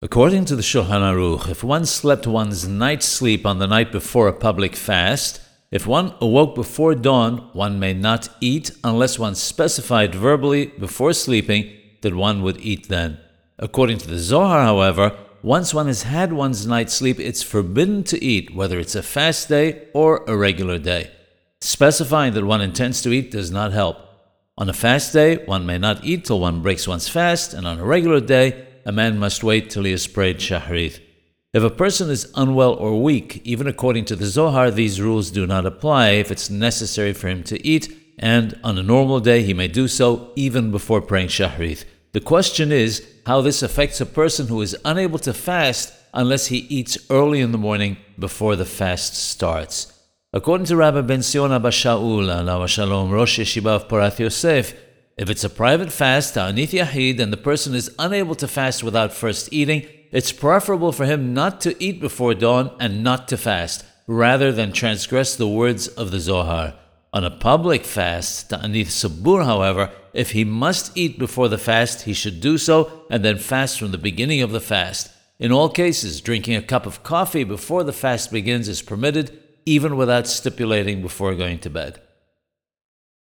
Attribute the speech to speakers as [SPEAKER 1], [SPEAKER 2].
[SPEAKER 1] According to the Shulchan Aruch, if one slept one's night sleep on the night before a public fast, if one awoke before dawn, one may not eat unless one specified verbally before sleeping that one would eat then. According to the Zohar, however, once one has had one's night's sleep, it's forbidden to eat, whether it's a fast day or a regular day. Specifying that one intends to eat does not help. On a fast day, one may not eat till one breaks one's fast, and on a regular day, a man must wait till he has prayed Shahrit. If a person is unwell or weak, even according to the Zohar, these rules do not apply if it's necessary for him to eat, and on a normal day he may do so even before praying Shahrit. The question is how this affects a person who is unable to fast unless he eats early in the morning before the fast starts. According to Rabbi Ben Sion Abba Shaul, Shalom, Rosh Yeshiva of Porat Yosef, if it's a private fast, Ta'anith Yahid, and the person is unable to fast without first eating, it's preferable for him not to eat before dawn and not to fast, rather than transgress the words of the Zohar. On a public fast, Ta'anith Sibbur, however, if he must eat before the fast, he should do so and then fast from the beginning of the fast. In all cases, drinking a cup of coffee before the fast begins is permitted, even without stipulating before going to bed.